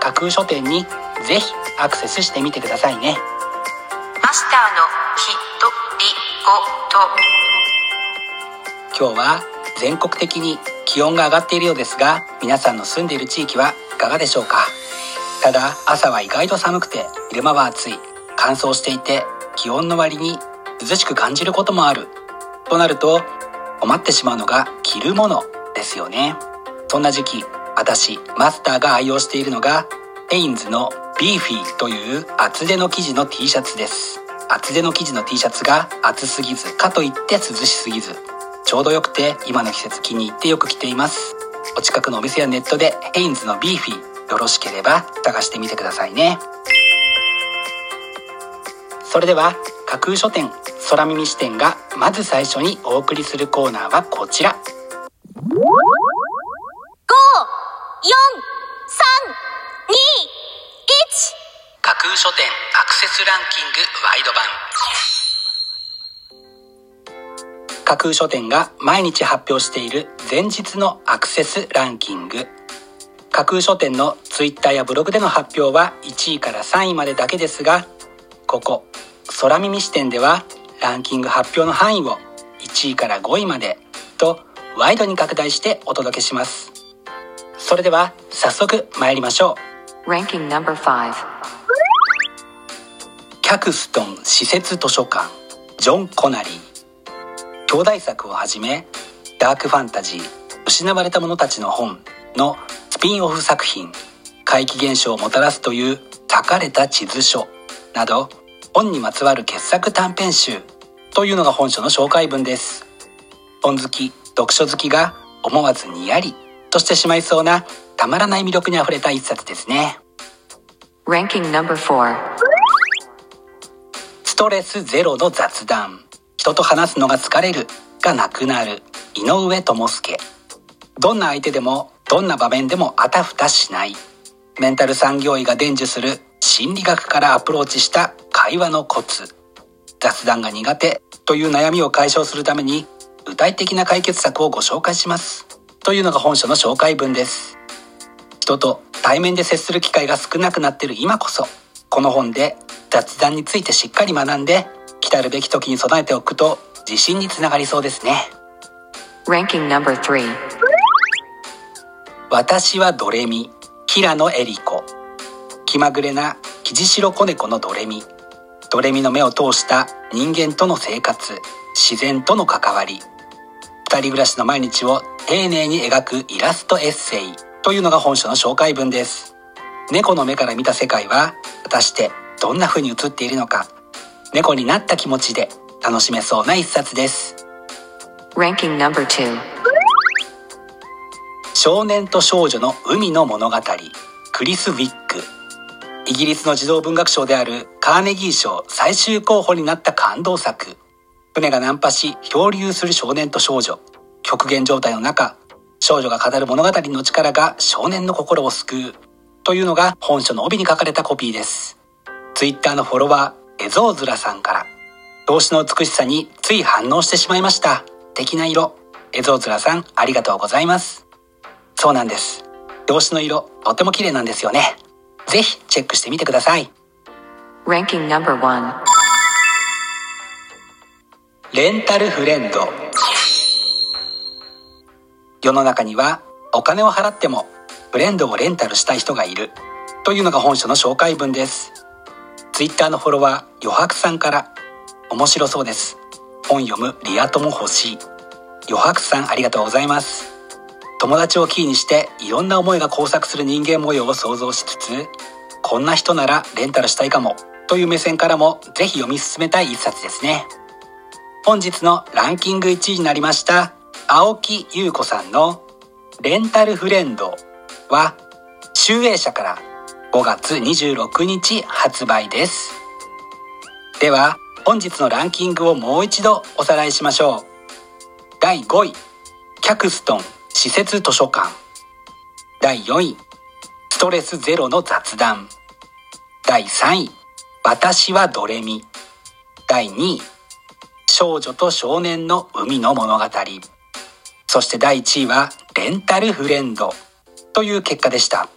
架空書店にぜひアクセスしてみてくださいね。マスターのひとりごと。今日は全国的に気温が上がっているようですが皆さんの住んでいる地域はいかがでしょうか？ただ朝は意外と寒くて昼間は暑い。乾燥していて気温の割に涼しく感じることもある。となると困ってしまうのが着るものですよね。そんな時期私マスターが愛用しているのが Hanes の BEEFY という厚手の生地の T シャツです。厚手の生地の T シャツが暑すぎずかといって涼しすぎずちょうどよくて今の季節気に入ってよく着ています。お近くのお店やネットで Hanes の BEEFY よろしければ探してみてくださいね。それでは架空書店空耳視点がまず最初にお送りするコーナーはこちら。架空書店アクセスランキングワイド版。架空書店が毎日発表している前日のアクセスランキング。架空書店のツイッターやブログでの発表は1位から3位までだけですがここ空耳視点ではランキング発表の範囲を1位から5位までとワイドに拡大してお届けします。それでは早速参りましょう。Ranking number 5キャクストン施設図書館ジョン・コナリー。兄弟作をはじめダークファンタジー失われた者たちの本のスピンオフ作品怪奇現象をもたらすという書かれた地図書など本にまつわる傑作短編集というのが本書の紹介文です。本好き読書好きが思わずにやりとしてしまいそうなたまらない魅力にあふれた一冊ですね。Ranking number 4ストレスゼロの雑談。人と話すのが疲れるがなくなる。井上智介。どんな相手でもどんな場面でもあたふたしない。メンタル産業医が伝授する心理学からアプローチした会話のコツ。雑談が苦手という悩みを解消するために具体的な解決策をご紹介しますというのが本書の紹介文です。人と対面で接する機会が少なくなっている今こそこの本で雑談についてしっかり学んで来たるべき時に備えておくと自信につながりそうですね。Ranking number 3私はドレミ平野恵里子気まぐれなキジシロ子猫のドレミ。ドレミの目を通した人間との生活自然との関わり。二人暮らしの毎日を丁寧に描くイラストエッセイというのが本書の紹介文です。猫の目から見た世界は果たしてどんな風に映っているのか。猫になった気持ちで楽しめそうな一冊です。Ranking number 2少年と少女の海の物語。クリス・ウィック。イギリスの児童文学賞であるカーネギー賞最終候補になった感動作。船が難破し漂流する少年と少女極限状態の中少女が語る物語の力が少年の心を救うというのが本書の帯に書かれたコピーです。ツイッターのフォロワーエゾウズラさんから動詞の美しさについ反応してしまいました。的な色。エゾウズラさんありがとうございます。そうなんです。動詞の色とても綺麗なんですよね。ぜひチェックしてみてください。Ranking number 1レンタルフレンド世の中にはお金を払ってもフレンドをレンタルしたい人がいる。というのが本書の紹介文です。ツイッターのフォロワー余白さんから面白そうです。本読むリア友欲しい。余白さんありがとうございます。友達をキーにしていろんな思いが交錯する人間模様を想像しつつこんな人ならレンタルしたいかも。という目線からもぜひ読み進めたい一冊ですね。本日のランキング1位になりました。青木優子さんのレンタルフレンドは集英社から5月26日発売です。では本日のランキングをもう一度おさらいしましょう。第5位キャクストン施設図書館。第4位ストレスゼロの雑談。第3位私はドレミ。第2位少女と少年の海の物語。そして第1位はレンタルフレンドという結果でした。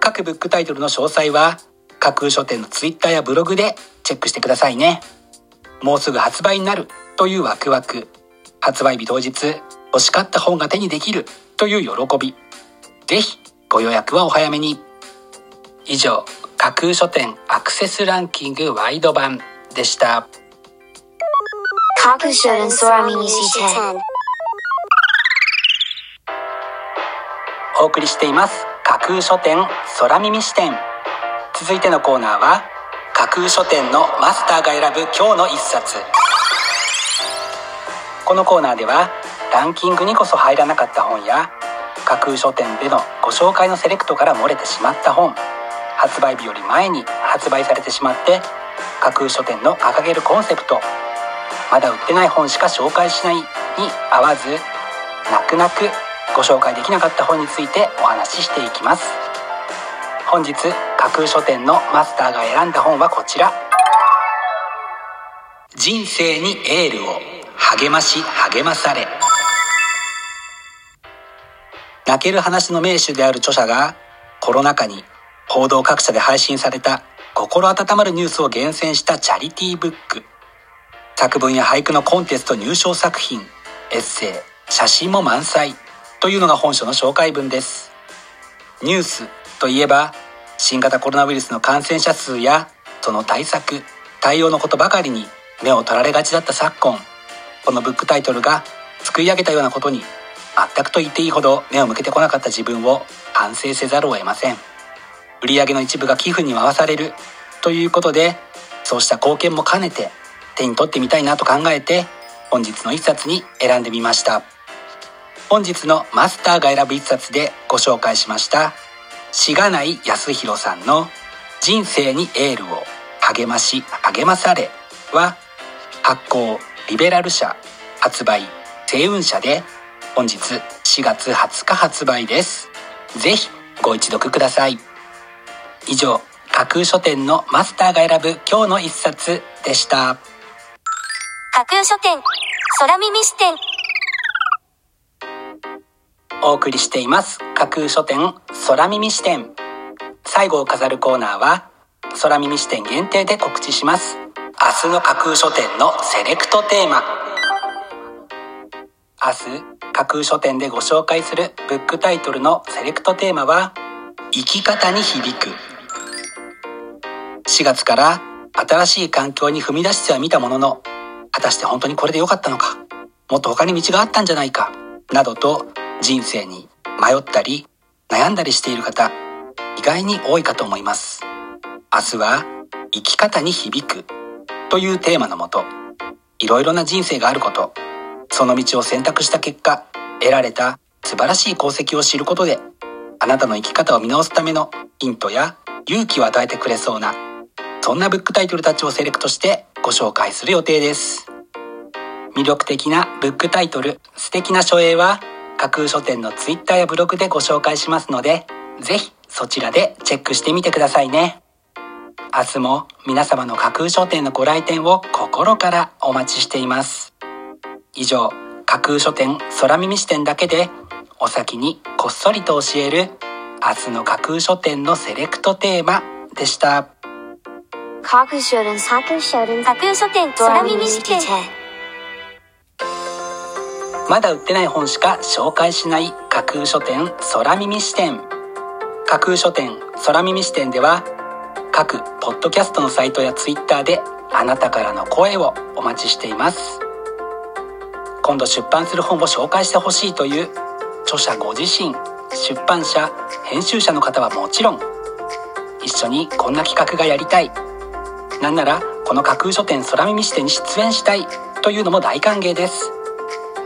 各ブックタイトルの詳細は架空書店のツイッターやブログでチェックしてくださいね。もうすぐ発売になるというワクワク。発売日当日欲しかった本が手にできるという喜び。ぜひご予約はお早めに。以上架空書店アクセスランキングワイド版でした。架空書店空耳視点お送りしています。架空書店空耳視点続いてのコーナーは架空書店のマスターが選ぶ今日の一冊。このコーナーではランキングにこそ入らなかった本や架空書店でのご紹介のセレクトから漏れてしまった本発売日より前に発売されてしまって架空書店の掲げるコンセプトまだ売ってない本しか紹介しないに合わず泣く泣くご紹介できなかった本についてお話ししていきます。本日架空書店のマスターが選んだ本はこちら。人生にエールを励まし励まされ。泣ける話の名手である著者がコロナ禍に報道各社で配信された心温まるニュースを厳選したチャリティーブック。作文や俳句のコンテスト入賞作品エッセイ写真も満載。というのが本書の紹介文です。ニュースといえば新型コロナウイルスの感染者数やその対策対応のことばかりに目を取られがちだった昨今。このブックタイトルが作り上げたようなことに全くと言っていいほど目を向けてこなかった自分を反省せざるを得ません。売上の一部が寄付に回されるということでそうした貢献も兼ねて手に取ってみたいなと考えて本日の一冊に選んでみました。本日のマスターが選ぶ一冊でご紹介しましたしがない康弘さんの「人生にエールを励まし励まされ」は発行リベラル社発売星雲社で本日4月20日発売です。ぜひご一読ください。以上架空書店のマスターが選ぶ今日の一冊でした。架空書店空耳視点。お送りしています。架空書店空耳視点。最後を飾るコーナーは空耳視点限定で告知します。明日の架空書店のセレクトテーマ。明日架空書店でご紹介するブックタイトルのセレクトテーマは生き方に響く。4月から新しい環境に踏み出してはみたものの果たして本当にこれで良かったのかもっと他に道があったんじゃないかなどと人生に迷ったり悩んだりしている方意外に多いかと思います。明日は生き方に響くというテーマのもといろいろな人生があることその道を選択した結果得られた素晴らしい功績を知ることであなたの生き方を見直すためのヒントや勇気を与えてくれそうなそんなブックタイトルたちをセレクトしてご紹介する予定です。魅力的なブックタイトル素敵な書影は架空書店のツイッターやブログでご紹介しますのでぜひそちらでチェックしてみてくださいね。明日も皆様の架空書店のご来店を心からお待ちしています。以上架空書店空耳視点だけでお先にこっそりと教える明日の架空書店のセレクトテーマでした。架空書店架空書店架空書店空耳視点。まだ売ってない本しか紹介しない架空書店空耳視点。架空書店空耳視点では各ポッドキャストのサイトやツイッターであなたからの声をお待ちしています。今度出版する本を紹介してほしいという著者ご自身出版社編集者の方はもちろん一緒にこんな企画がやりたい。なんならこの架空書店空耳視点に出演したいというのも大歓迎です。